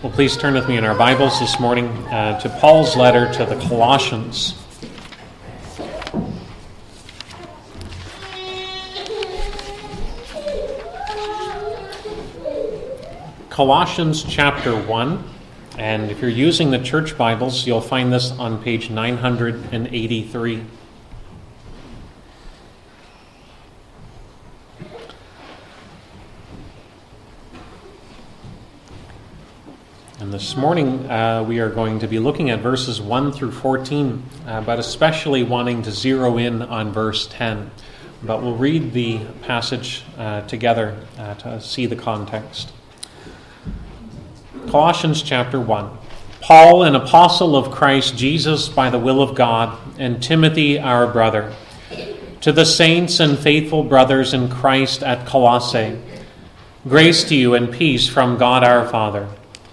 Well, please turn with me in our Bibles this morning uh, to Paul's letter to the Colossians. Colossians chapter 1. And if you're using the church Bibles, you'll find this on page 983. And this morning uh, we are going to be looking at verses 1 through 14, uh, but especially wanting to zero in on verse 10. But we'll read the passage uh, together uh, to see the context. Colossians chapter 1. Paul, an apostle of Christ Jesus by the will of God, and Timothy, our brother, to the saints and faithful brothers in Christ at Colossae, grace to you and peace from God our Father.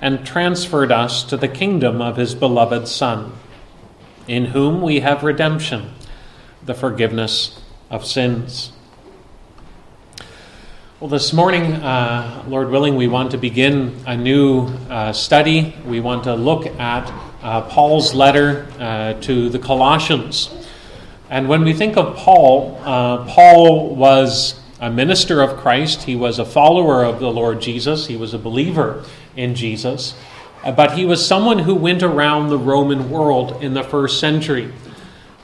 and transferred us to the kingdom of his beloved Son, in whom we have redemption, the forgiveness of sins. Well, this morning, uh, Lord willing, we want to begin a new uh, study. We want to look at uh, Paul's letter uh, to the Colossians. And when we think of Paul, uh, Paul was a minister of Christ, he was a follower of the Lord Jesus, he was a believer in Jesus. But he was someone who went around the Roman world in the first century.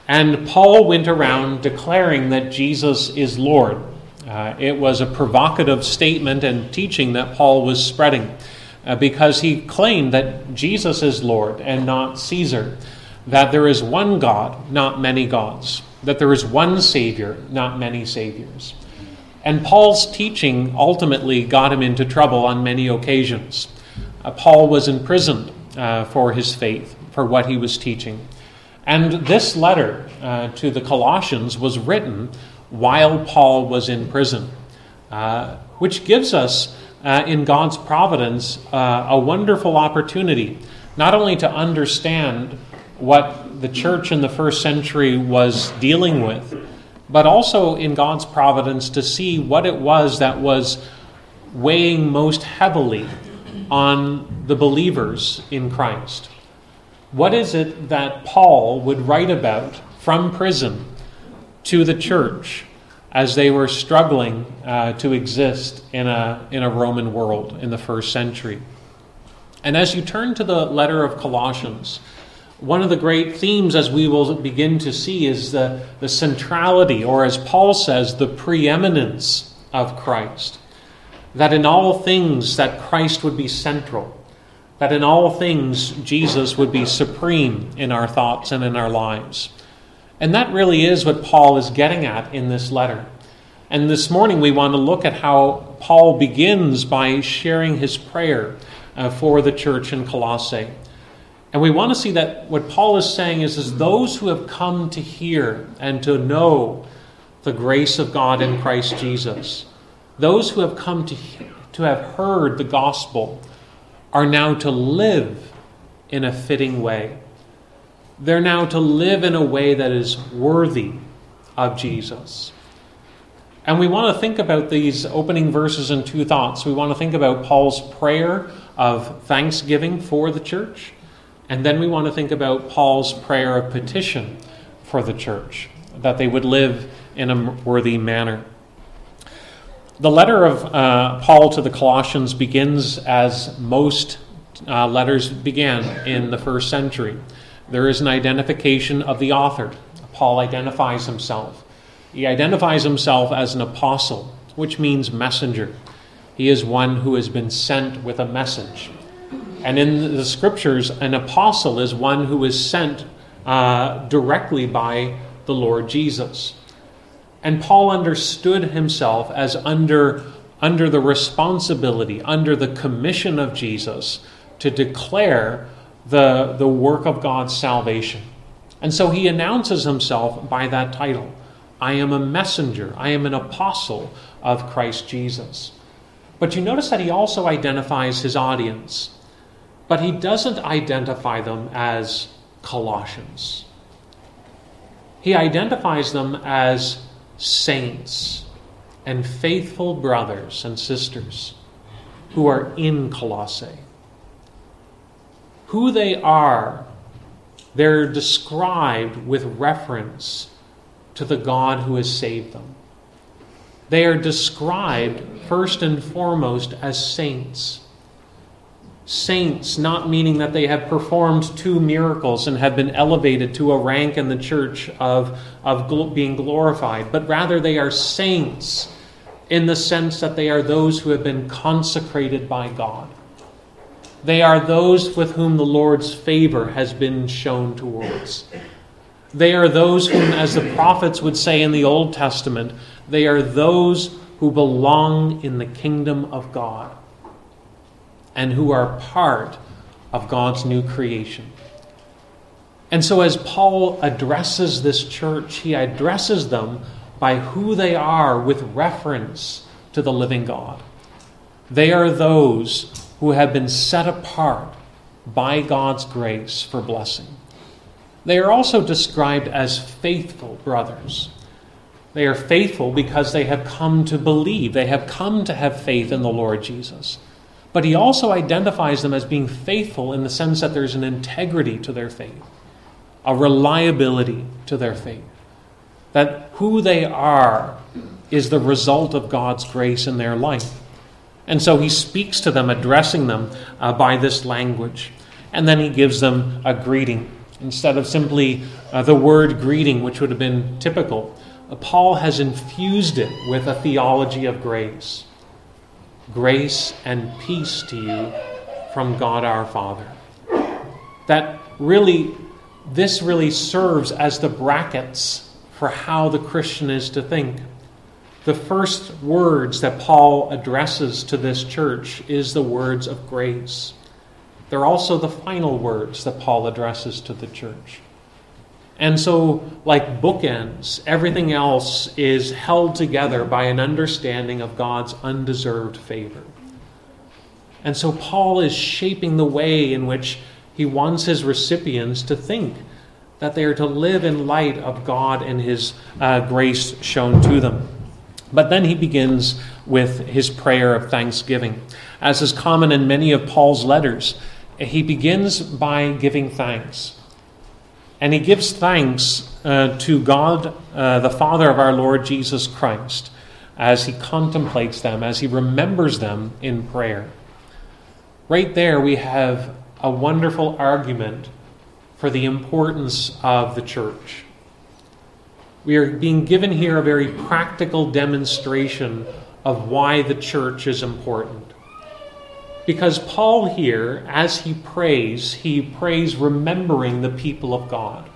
And Paul went around declaring that Jesus is Lord. Uh, it was a provocative statement and teaching that Paul was spreading uh, because he claimed that Jesus is Lord and not Caesar, that there is one God, not many gods, that there is one Savior, not many Saviors. And Paul's teaching ultimately got him into trouble on many occasions. Uh, Paul was imprisoned uh, for his faith, for what he was teaching. And this letter uh, to the Colossians was written while Paul was in prison, uh, which gives us, uh, in God's providence, uh, a wonderful opportunity not only to understand what the church in the first century was dealing with, but also in God's providence to see what it was that was weighing most heavily on the believers in Christ. What is it that Paul would write about from prison to the church as they were struggling uh, to exist in a, in a Roman world in the first century? And as you turn to the letter of Colossians, one of the great themes, as we will begin to see, is the, the centrality, or as Paul says, the preeminence of Christ that in all things that Christ would be central, that in all things Jesus would be supreme in our thoughts and in our lives. And that really is what Paul is getting at in this letter. And this morning we want to look at how Paul begins by sharing his prayer uh, for the church in Colossae. And we want to see that what Paul is saying is, is those who have come to hear and to know the grace of God in Christ Jesus those who have come to, to have heard the gospel are now to live in a fitting way. They're now to live in a way that is worthy of Jesus. And we want to think about these opening verses in two thoughts. We want to think about Paul's prayer of thanksgiving for the church, and then we want to think about Paul's prayer of petition for the church, that they would live in a worthy manner. The letter of uh, Paul to the Colossians begins as most uh, letters began in the first century. There is an identification of the author. Paul identifies himself. He identifies himself as an apostle, which means messenger. He is one who has been sent with a message. And in the scriptures, an apostle is one who is sent uh, directly by the Lord Jesus. And Paul understood himself as under, under the responsibility, under the commission of Jesus to declare the, the work of God's salvation. And so he announces himself by that title I am a messenger, I am an apostle of Christ Jesus. But you notice that he also identifies his audience, but he doesn't identify them as Colossians. He identifies them as saints and faithful brothers and sisters who are in Colossae. Who they are, they're described with reference to the God who has saved them. They are described first and foremost as saints saints, not meaning that they have performed two miracles and have been elevated to a rank in the church of, of gl- being glorified, but rather they are saints in the sense that they are those who have been consecrated by God. They are those with whom the Lord's favor has been shown towards. They are those whom, as the prophets would say in the Old Testament, they are those who belong in the kingdom of God and who are part of God's new creation. And so, as Paul addresses this church, he addresses them by who they are with reference to the living God. They are those who have been set apart by God's grace for blessing. They are also described as faithful brothers. They are faithful because they have come to believe, they have come to have faith in the Lord Jesus. But he also identifies them as being faithful in the sense that there's an integrity to their faith, a reliability to their faith. That who they are is the result of God's grace in their life. And so he speaks to them, addressing them uh, by this language. And then he gives them a greeting. Instead of simply uh, the word greeting, which would have been typical, uh, Paul has infused it with a theology of grace. Grace and peace to you from God our Father. That really, this really serves as the brackets for how the Christian is to think. The first words that Paul addresses to this church is the words of grace. They're also the final words that Paul addresses to the church. And so, like bookends, everything else is held together by an understanding of God's undeserved favor. And so, Paul is shaping the way in which he wants his recipients to think that they are to live in light of God and his uh, grace shown to them. But then he begins with his prayer of thanksgiving. As is common in many of Paul's letters, he begins by giving thanks. And he gives thanks uh, to God, uh, the Father of our Lord Jesus Christ, as he contemplates them, as he remembers them in prayer. Right there, we have a wonderful argument for the importance of the church. We are being given here a very practical demonstration of why the church is important. Because Paul here, as he prays, he prays remembering the people of God.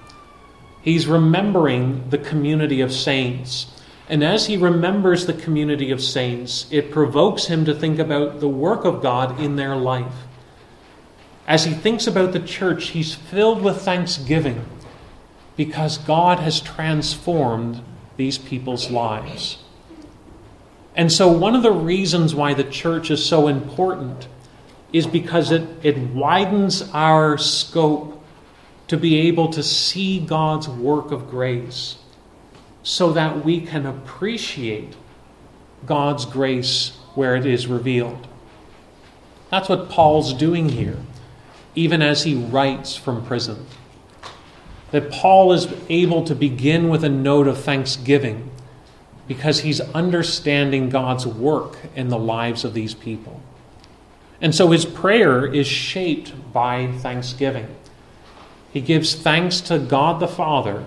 He's remembering the community of saints. And as he remembers the community of saints, it provokes him to think about the work of God in their life. As he thinks about the church, he's filled with thanksgiving because God has transformed these people's lives. And so, one of the reasons why the church is so important is because it, it widens our scope to be able to see God's work of grace so that we can appreciate God's grace where it is revealed. That's what Paul's doing here, even as he writes from prison. That Paul is able to begin with a note of thanksgiving because he's understanding God's work in the lives of these people. And so his prayer is shaped by thanksgiving. He gives thanks to God the Father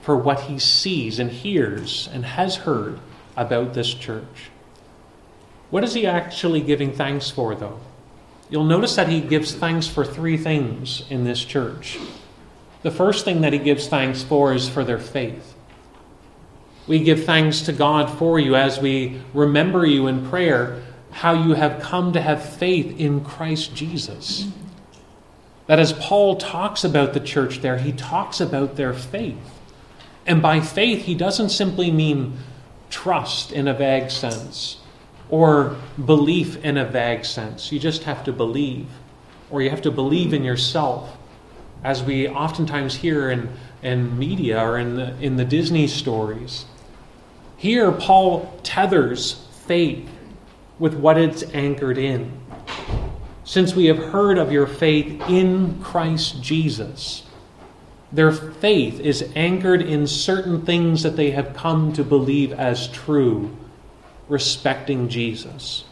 for what he sees and hears and has heard about this church. What is he actually giving thanks for, though? You'll notice that he gives thanks for three things in this church. The first thing that he gives thanks for is for their faith. We give thanks to God for you as we remember you in prayer, how you have come to have faith in Christ Jesus. That as Paul talks about the church there, he talks about their faith. And by faith, he doesn't simply mean trust in a vague sense or belief in a vague sense. You just have to believe, or you have to believe in yourself, as we oftentimes hear in, in media or in the, in the Disney stories. Here, Paul tethers faith with what it's anchored in. Since we have heard of your faith in Christ Jesus, their faith is anchored in certain things that they have come to believe as true respecting Jesus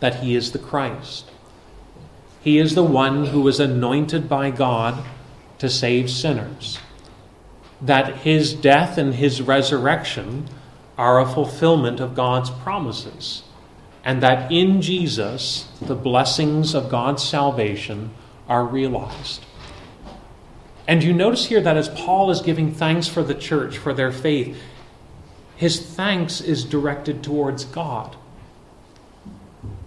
that he is the Christ. He is the one who was anointed by God to save sinners. That his death and his resurrection are a fulfillment of God's promises. And that in Jesus, the blessings of God's salvation are realized. And you notice here that as Paul is giving thanks for the church, for their faith, his thanks is directed towards God.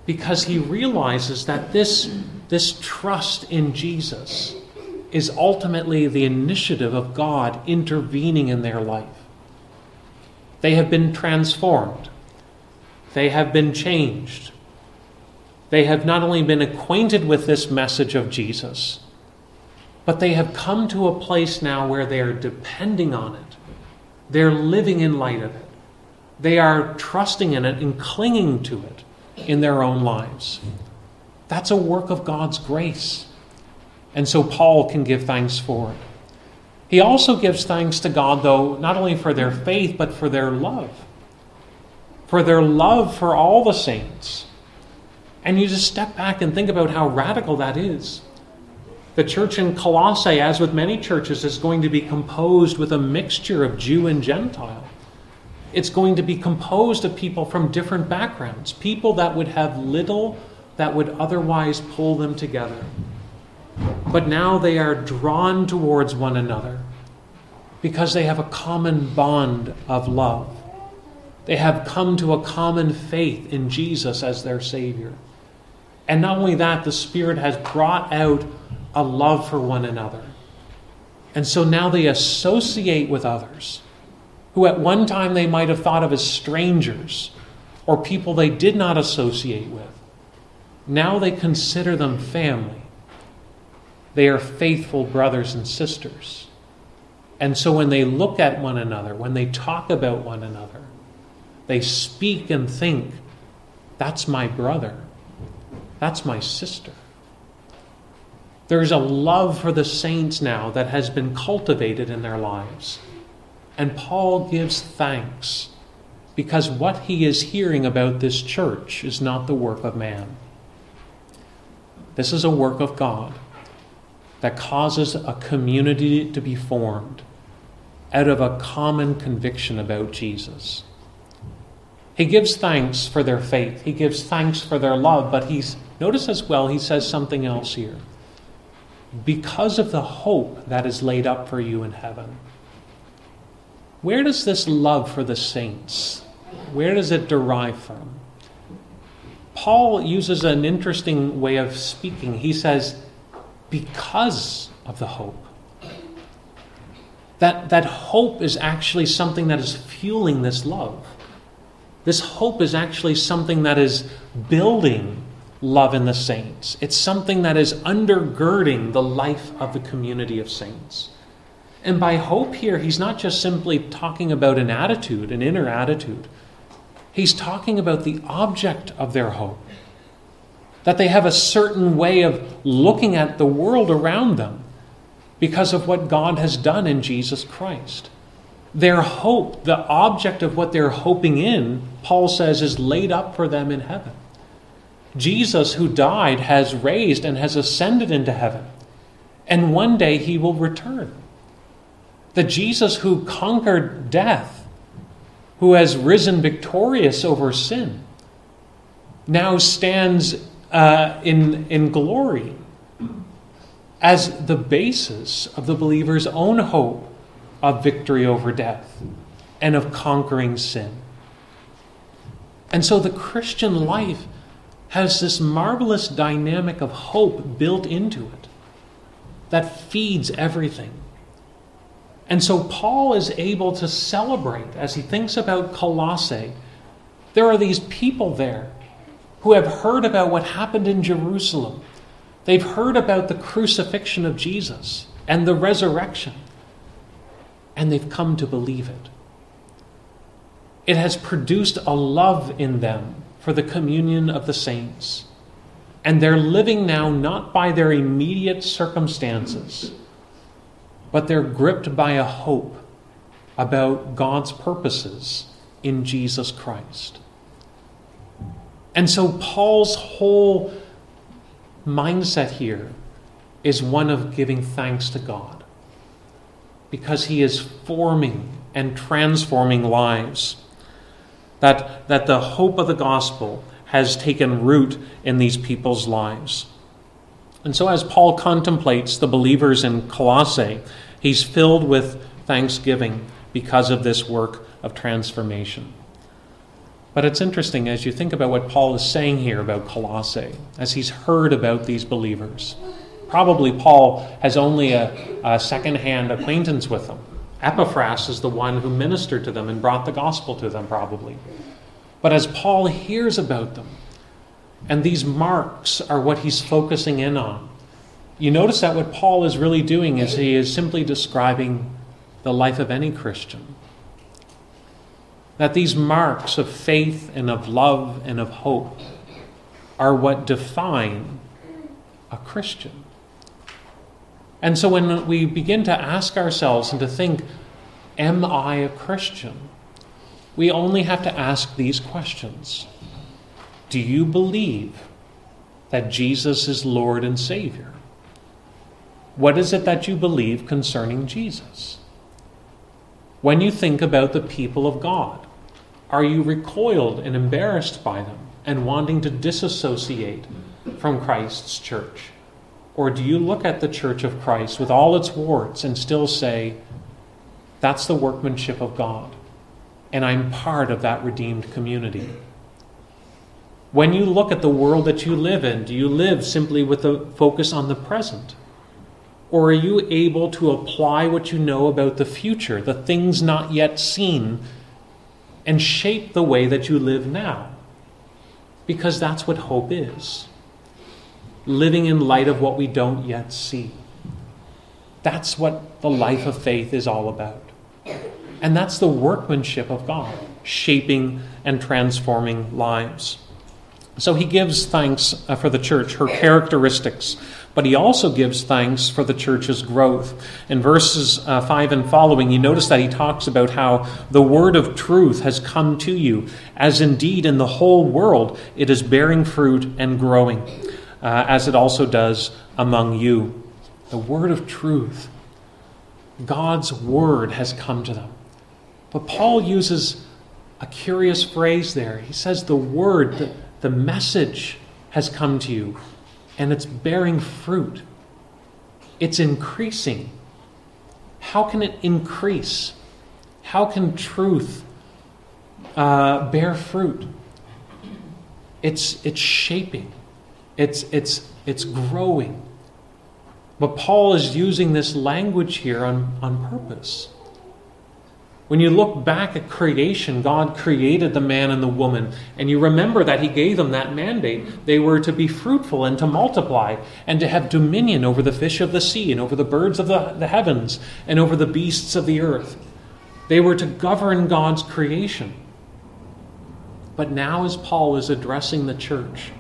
Because he realizes that this, this trust in Jesus is ultimately the initiative of God intervening in their life. They have been transformed, they have been changed. They have not only been acquainted with this message of Jesus, but they have come to a place now where they are depending on it. They're living in light of it. They are trusting in it and clinging to it in their own lives. That's a work of God's grace. And so Paul can give thanks for it. He also gives thanks to God, though, not only for their faith, but for their love. For their love for all the saints. And you just step back and think about how radical that is. The church in Colossae, as with many churches, is going to be composed with a mixture of Jew and Gentile. It's going to be composed of people from different backgrounds, people that would have little that would otherwise pull them together. But now they are drawn towards one another because they have a common bond of love. They have come to a common faith in Jesus as their Savior. And not only that, the Spirit has brought out a love for one another. And so now they associate with others who at one time they might have thought of as strangers or people they did not associate with. Now they consider them family. They are faithful brothers and sisters. And so when they look at one another, when they talk about one another, they speak and think, that's my brother, that's my sister. There's a love for the saints now that has been cultivated in their lives. And Paul gives thanks because what he is hearing about this church is not the work of man. This is a work of God that causes a community to be formed out of a common conviction about Jesus. He gives thanks for their faith. He gives thanks for their love, but he's notice as well he says something else here because of the hope that is laid up for you in heaven. Where does this love for the saints, where does it derive from? Paul uses an interesting way of speaking. He says, because of the hope. That, that hope is actually something that is fueling this love. This hope is actually something that is building love in the saints. It's something that is undergirding the life of the community of saints. And by hope here, he's not just simply talking about an attitude, an inner attitude. He's talking about the object of their hope. That they have a certain way of looking at the world around them because of what God has done in Jesus Christ. Their hope, the object of what they're hoping in, Paul says, is laid up for them in heaven. Jesus, who died, has raised and has ascended into heaven. And one day he will return. The Jesus who conquered death, who has risen victorious over sin, now stands uh, in, in glory as the basis of the believer's own hope of victory over death and of conquering sin. And so the Christian life has this marvelous dynamic of hope built into it that feeds everything. And so Paul is able to celebrate as he thinks about Colossae. There are these people there who have heard about what happened in Jerusalem. They've heard about the crucifixion of Jesus and the resurrection and they've come to believe it. It has produced a love in them for the communion of the saints. And they're living now not by their immediate circumstances, but they're gripped by a hope about God's purposes in Jesus Christ. And so Paul's whole mindset here is one of giving thanks to God because he is forming and transforming lives. That, that the hope of the gospel has taken root in these people's lives. And so, as Paul contemplates the believers in Colossae, he's filled with thanksgiving because of this work of transformation. But it's interesting as you think about what Paul is saying here about Colossae, as he's heard about these believers. Probably Paul has only a, a second-hand acquaintance with them. Epaphras is the one who ministered to them and brought the gospel to them, probably. But as Paul hears about them, and these marks are what he's focusing in on, you notice that what Paul is really doing is he is simply describing the life of any Christian. That these marks of faith and of love and of hope are what define a Christian. And so when we begin to ask ourselves and to think, Am I a Christian? we only have to ask these questions Do you believe that Jesus is Lord and Savior? What is it that you believe concerning Jesus? When you think about the people of God, are you recoiled and embarrassed by them and wanting to disassociate from Christ's church? Or do you look at the church of Christ with all its warts and still say, that's the workmanship of God, and I'm part of that redeemed community? When you look at the world that you live in, do you live simply with a focus on the present? Or are you able to apply what you know about the future, the things not yet seen, and shape the way that you live now? Because that's what hope is living in light of what we don't yet see. That's what the life of faith is all about. And that's the workmanship of God, shaping and transforming lives. So he gives thanks uh, for the church, her characteristics, but he also gives thanks for the church's growth. In verses uh, 5 and following, you notice that he talks about how the word of truth has come to you, as indeed in the whole world it is bearing fruit and growing uh, as it also does among you. The word of truth, God's word has come to them. But Paul uses a curious phrase there. He says, The word, the, the message has come to you, and it's bearing fruit. It's increasing. How can it increase? How can truth uh, bear fruit? It's, it's shaping. It's, it's, it's growing. But Paul is using this language here on, on purpose. When you look back at creation, God created the man and the woman, and you remember that He gave them that mandate. They were to be fruitful and to multiply, and to have dominion over the fish of the sea, and over the birds of the, the heavens, and over the beasts of the earth. They were to govern God's creation. But now, as Paul is addressing the church,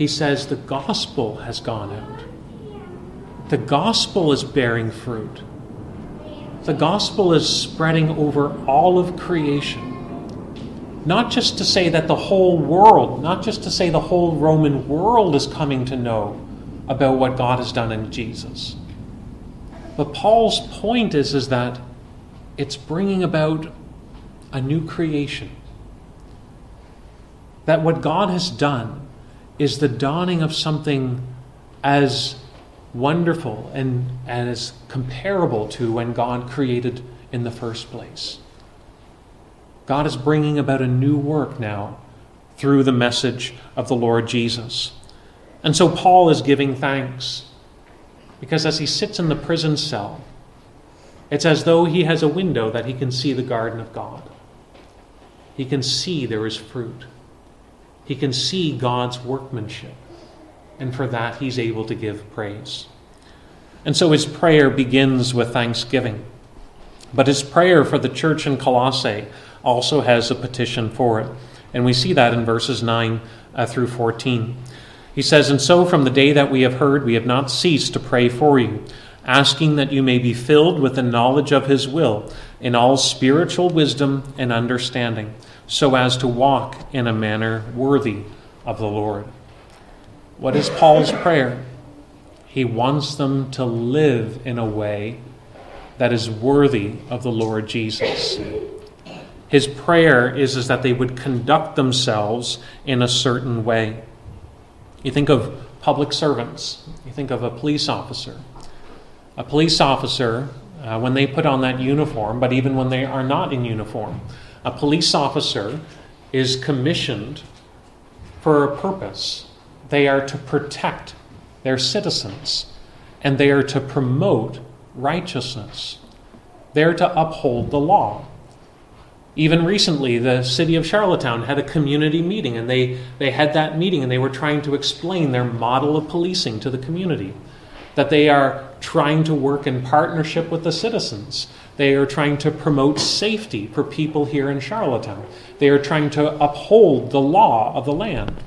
he says the gospel has gone out. The gospel is bearing fruit the gospel is spreading over all of creation. Not just to say that the whole world, not just to say the whole Roman world is coming to know about what God has done in Jesus. But Paul's point is, is that it's bringing about a new creation. That what God has done is the dawning of something as wonderful and, and is comparable to when God created in the first place. God is bringing about a new work now through the message of the Lord Jesus. And so Paul is giving thanks because as he sits in the prison cell, it's as though he has a window that he can see the garden of God. He can see there is fruit. He can see God's workmanship and for that he's able to give praise. And so his prayer begins with thanksgiving. But his prayer for the church in Colossae also has a petition for it. And we see that in verses 9 uh, through 14. He says, And so from the day that we have heard, we have not ceased to pray for you, asking that you may be filled with the knowledge of his will in all spiritual wisdom and understanding, so as to walk in a manner worthy of the Lord. What is Paul's prayer? He wants them to live in a way that is worthy of the Lord Jesus. His prayer is, is that they would conduct themselves in a certain way. You think of public servants, you think of a police officer. A police officer, uh, when they put on that uniform, but even when they are not in uniform, a police officer is commissioned for a purpose. They are to protect their citizens, and they are to promote righteousness. They're to uphold the law. Even recently, the city of Charlottetown had a community meeting, and they, they had that meeting and they were trying to explain their model of policing to the community. That they are trying to work in partnership with the citizens. They are trying to promote safety for people here in Charlottetown. They are trying to uphold the law of the land.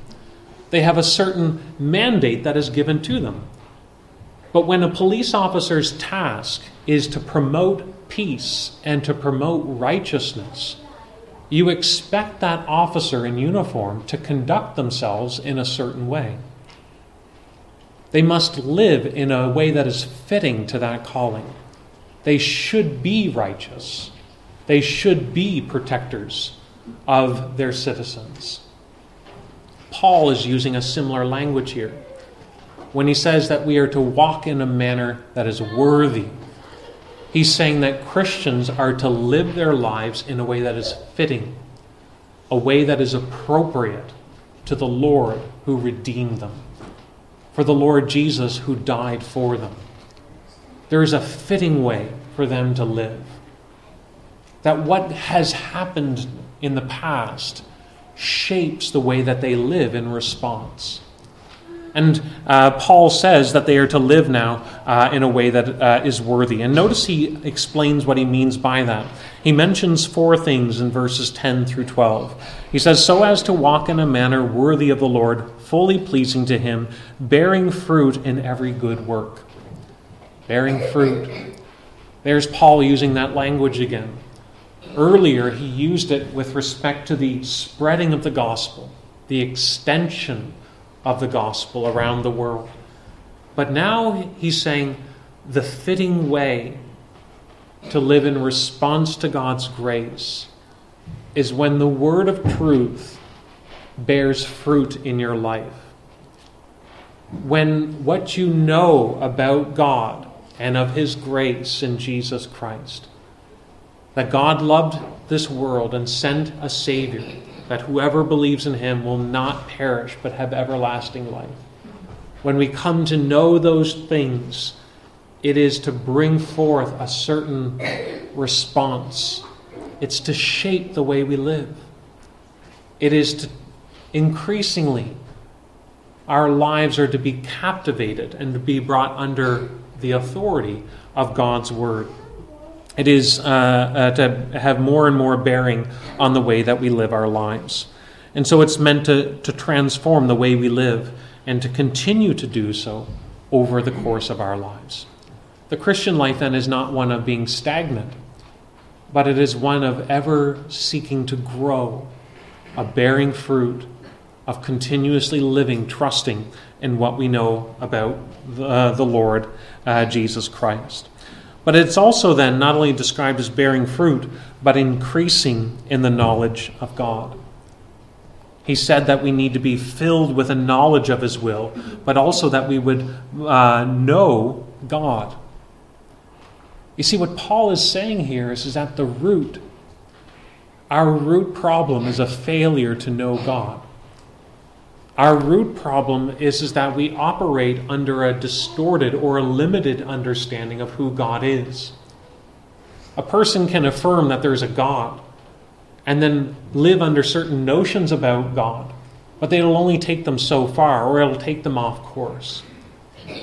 They have a certain mandate that is given to them. But when a police officer's task is to promote peace and to promote righteousness, you expect that officer in uniform to conduct themselves in a certain way. They must live in a way that is fitting to that calling. They should be righteous. They should be protectors of their citizens. Paul is using a similar language here when he says that we are to walk in a manner that is worthy. He's saying that Christians are to live their lives in a way that is fitting, a way that is appropriate to the Lord who redeemed them, for the Lord Jesus who died for them. There is a fitting way for them to live. That what has happened in the past shapes the way that they live in response. And uh, Paul says that they are to live now uh, in a way that uh, is worthy. And notice he explains what he means by that. He mentions four things in verses 10 through 12. He says, So as to walk in a manner worthy of the Lord, fully pleasing to him, bearing fruit in every good work. Bearing fruit. There's Paul using that language again. Earlier, he used it with respect to the spreading of the gospel, the extension of the gospel around the world. But now he's saying the fitting way to live in response to God's grace is when the word of truth bears fruit in your life. When what you know about God and of His grace in Jesus Christ that God loved this world and sent a Savior, that whoever believes in him will not perish but have everlasting life. When we come to know those things, it is to bring forth a certain response it's to shape the way we live. It is to increasingly, our lives are to be captivated and to be brought under the authority of God's Word. It is uh, uh, to have more and more bearing on the way that we live our lives. And so it's meant to, to transform the way we live and to continue to do so over the course of our lives. The Christian life then is not one of being stagnant, but it is one of ever seeking to grow, of bearing fruit, of continuously living, trusting in what we know about the, uh, the Lord uh, Jesus Christ. But it's also then not only described as bearing fruit, but increasing in the knowledge of God. He said that we need to be filled with a knowledge of His will, but also that we would uh, know God. You see, what Paul is saying here is, is the root, our root problem is a failure to know God. Our root problem is, is that we operate under a distorted or a limited understanding of who God is. A person can affirm that there's a God and then live under certain notions about God, but they'll only take them so far or it'll take them off course.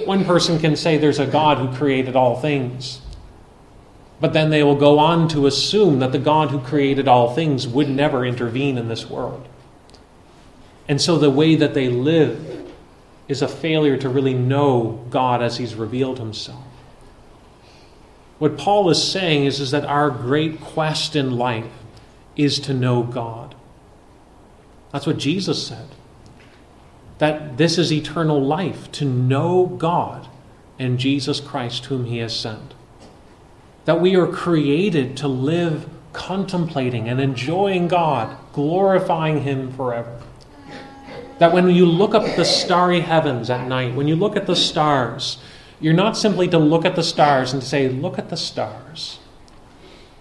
One person can say there's a God who created all things, but then they will go on to assume that the God who created all things would never intervene in this world. And so the way that they live is a failure to really know God as He's revealed Himself. What Paul is saying is, is that our great quest in life is to know God. That's what Jesus said. That this is eternal life, to know God and Jesus Christ, whom He has sent. That we are created to live contemplating and enjoying God, glorifying Him forever. That when you look up at the starry heavens at night, when you look at the stars, you're not simply to look at the stars and say, Look at the stars.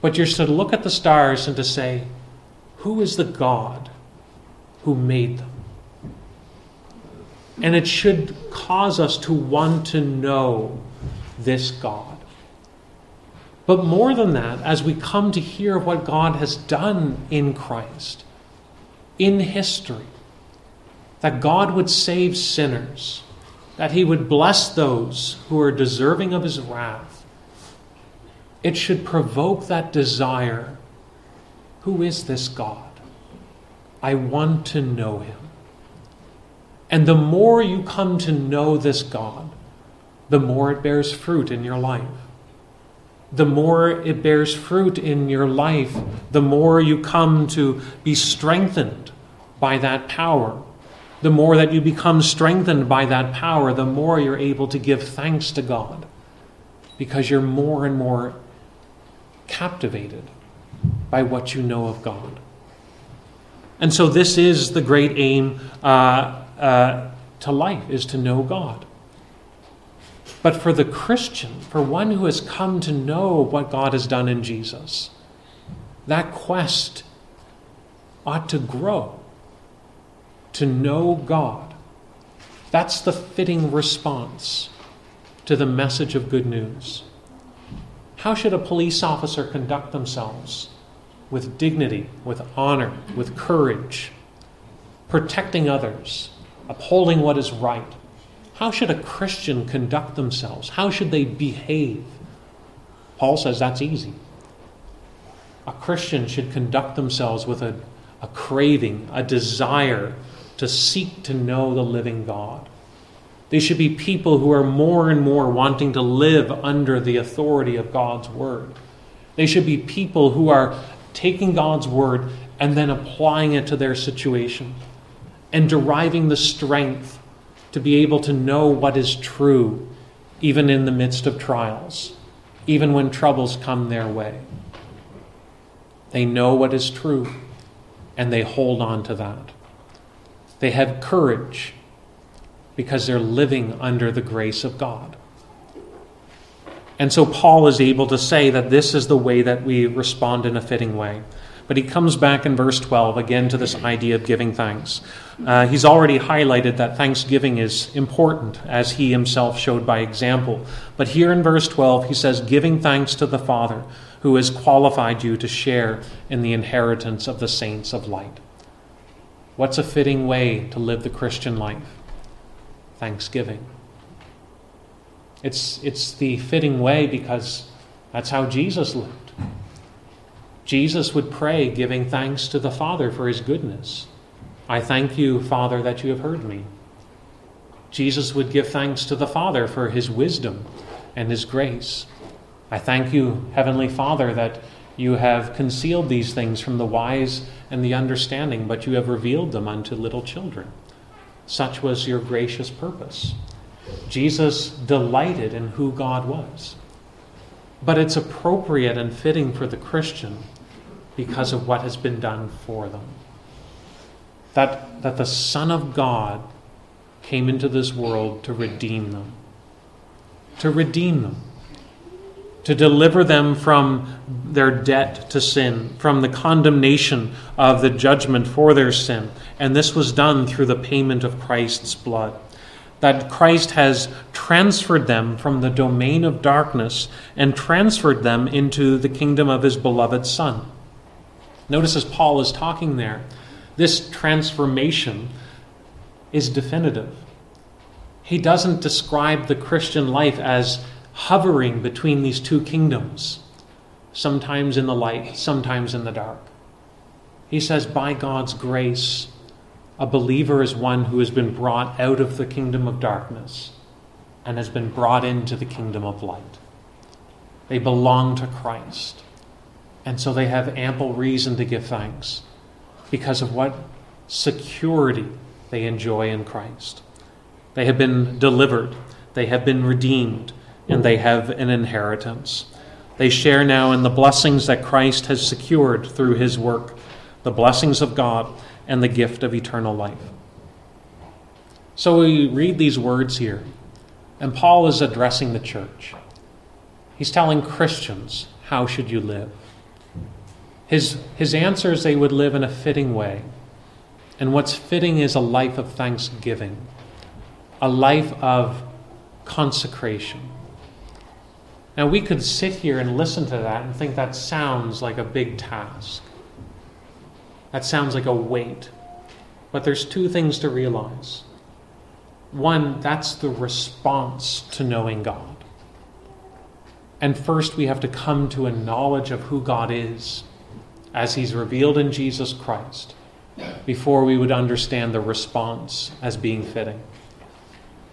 But you're to look at the stars and to say, Who is the God who made them? And it should cause us to want to know this God. But more than that, as we come to hear what God has done in Christ, in history, that God would save sinners, that He would bless those who are deserving of His wrath, it should provoke that desire who is this God? I want to know Him. And the more you come to know this God, the more it bears fruit in your life. The more it bears fruit in your life, the more you come to be strengthened by that power the more that you become strengthened by that power, the more you're able to give thanks to God because you're more and more captivated by what you know of God. And so, this is the great aim uh, uh, to life: is to know God. But for the Christian, for one who has come to know what God has done in Jesus, that quest ought to grow to know God. That's the fitting response to the message of good news. How should a police officer conduct themselves? With dignity, with honor, with courage, protecting others, upholding what is right. How should a Christian conduct themselves? How should they behave? Paul says that's easy. A Christian should conduct themselves with a, a craving, a desire to seek to know the living God. They should be people who are more and more wanting to live under the authority of God's Word. They should be people who are taking God's Word and then applying it to their situation and deriving the strength to be able to know what is true, even in the midst of trials, even when troubles come their way. They know what is true and they hold on to that. They have courage because they're living under the grace of God. And so Paul is able to say that this is the way that we respond in a fitting way. But he comes back in verse 12 again to this idea of giving thanks. Uh, he's already highlighted that thanksgiving is important, as he himself showed by example. But here in verse 12, he says, giving thanks to the Father who has qualified you to share in the inheritance of the saints of light. What's a fitting way to live the Christian life? Thanksgiving. It's, it's the fitting way because that's how Jesus lived. Jesus would pray, giving thanks to the Father for his goodness. I thank you, Father, that you have heard me. Jesus would give thanks to the Father for his wisdom and his grace. I thank you, Heavenly Father, that you have concealed these things from the wise and the understanding, but you have revealed them unto little children. Such was your gracious purpose. Jesus delighted in who God was. But it's appropriate and fitting for the Christian because of what has been done for them. That, that the Son of God came into this world to redeem them. To redeem them. To deliver them from their debt to sin, from the condemnation of the judgment for their sin. And this was done through the payment of Christ's blood that Christ has transferred them from the domain of darkness and transferred them into the kingdom of his beloved Son. Notice as Paul is talking there, this transformation is definitive. He doesn't describe the Christian life as hovering between these two kingdoms, sometimes in the light, sometimes in the dark. He says, by God's grace, a believer is one who has been brought out of the kingdom of darkness and has been brought into the kingdom of light. They belong to Christ. And so they have ample reason to give thanks because of what security they enjoy in Christ. They have been delivered, they have been redeemed, and they have an inheritance. They share now in the blessings that Christ has secured through his work, the blessings of God and the gift of eternal life. So we read these words here, and Paul is addressing the church. He's telling Christians, how should you live? His, his answer is they would live in a fitting way. And what's fitting is a life of thanksgiving, a life of consecration. Now, we could sit here and listen to that and think that sounds like a big task. That sounds like a weight. But there's two things to realize. One, that's the response to knowing God. And first, we have to come to a knowledge of who God is as He's revealed in Jesus Christ before we would understand the response as being fitting.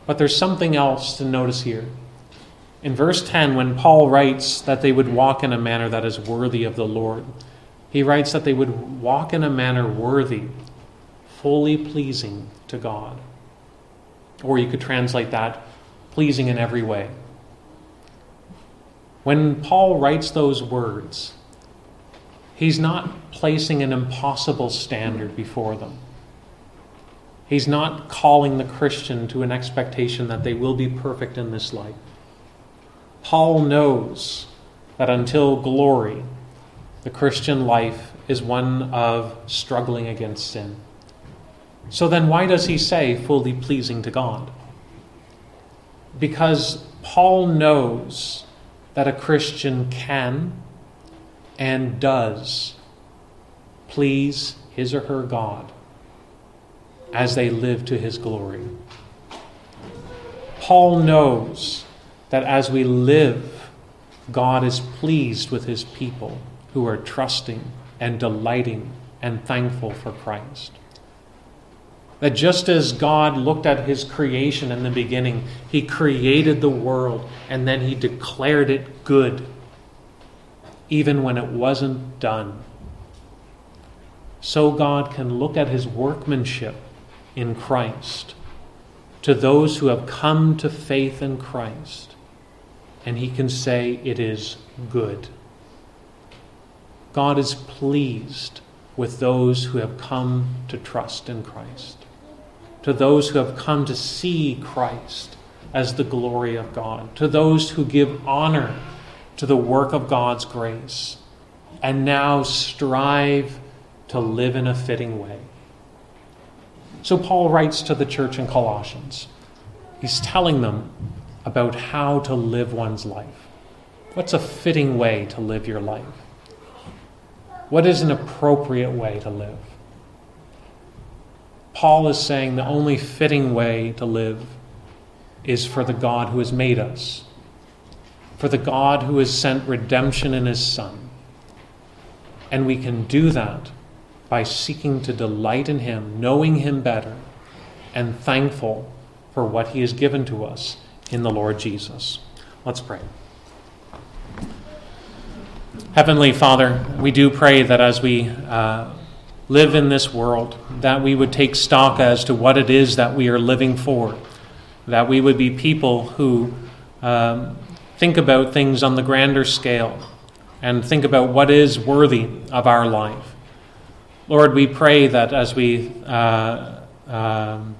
But there's something else to notice here. In verse 10, when Paul writes that they would walk in a manner that is worthy of the Lord, he writes that they would walk in a manner worthy, fully pleasing to God. Or you could translate that pleasing in every way. When Paul writes those words, he's not placing an impossible standard before them. He's not calling the Christian to an expectation that they will be perfect in this life. Paul knows that until glory, the Christian life is one of struggling against sin. So then, why does he say fully pleasing to God? Because Paul knows that a Christian can and does please his or her God as they live to his glory. Paul knows that as we live, God is pleased with his people who are trusting and delighting and thankful for Christ. That just as God looked at his creation in the beginning, he created the world and then he declared it good, even when it wasn't done. So God can look at his workmanship in Christ to those who have come to faith in Christ, and he can say it is good. God is pleased with those who have come to trust in Christ, to those who have come to see Christ as the glory of God, to those who give honor to the work of God's grace, and now strive to live in a fitting way. So, Paul writes to the church in Colossians. He's telling them about how to live one's life. What's a fitting way to live your life? What is an appropriate way to live? Paul is saying the only fitting way to live is for the God who has made us, for the God who has sent redemption in his Son. And we can do that by seeking to delight in him, knowing him better, and thankful for what he has given to us in the Lord Jesus. Let's pray. Heavenly Father, we do pray that as we uh, live in this world, that we would take stock as to what it is that we are living for, that we would be people who um, think about things on the grander scale and think about what is worthy of our life. Lord, we pray that as we uh, um,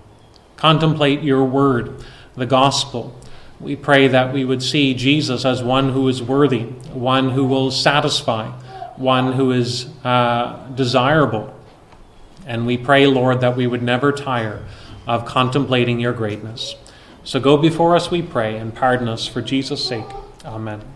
contemplate your word, the gospel, we pray that we would see Jesus as one who is worthy, one who will satisfy, one who is uh, desirable. And we pray, Lord, that we would never tire of contemplating your greatness. So go before us, we pray, and pardon us for Jesus' sake. Amen.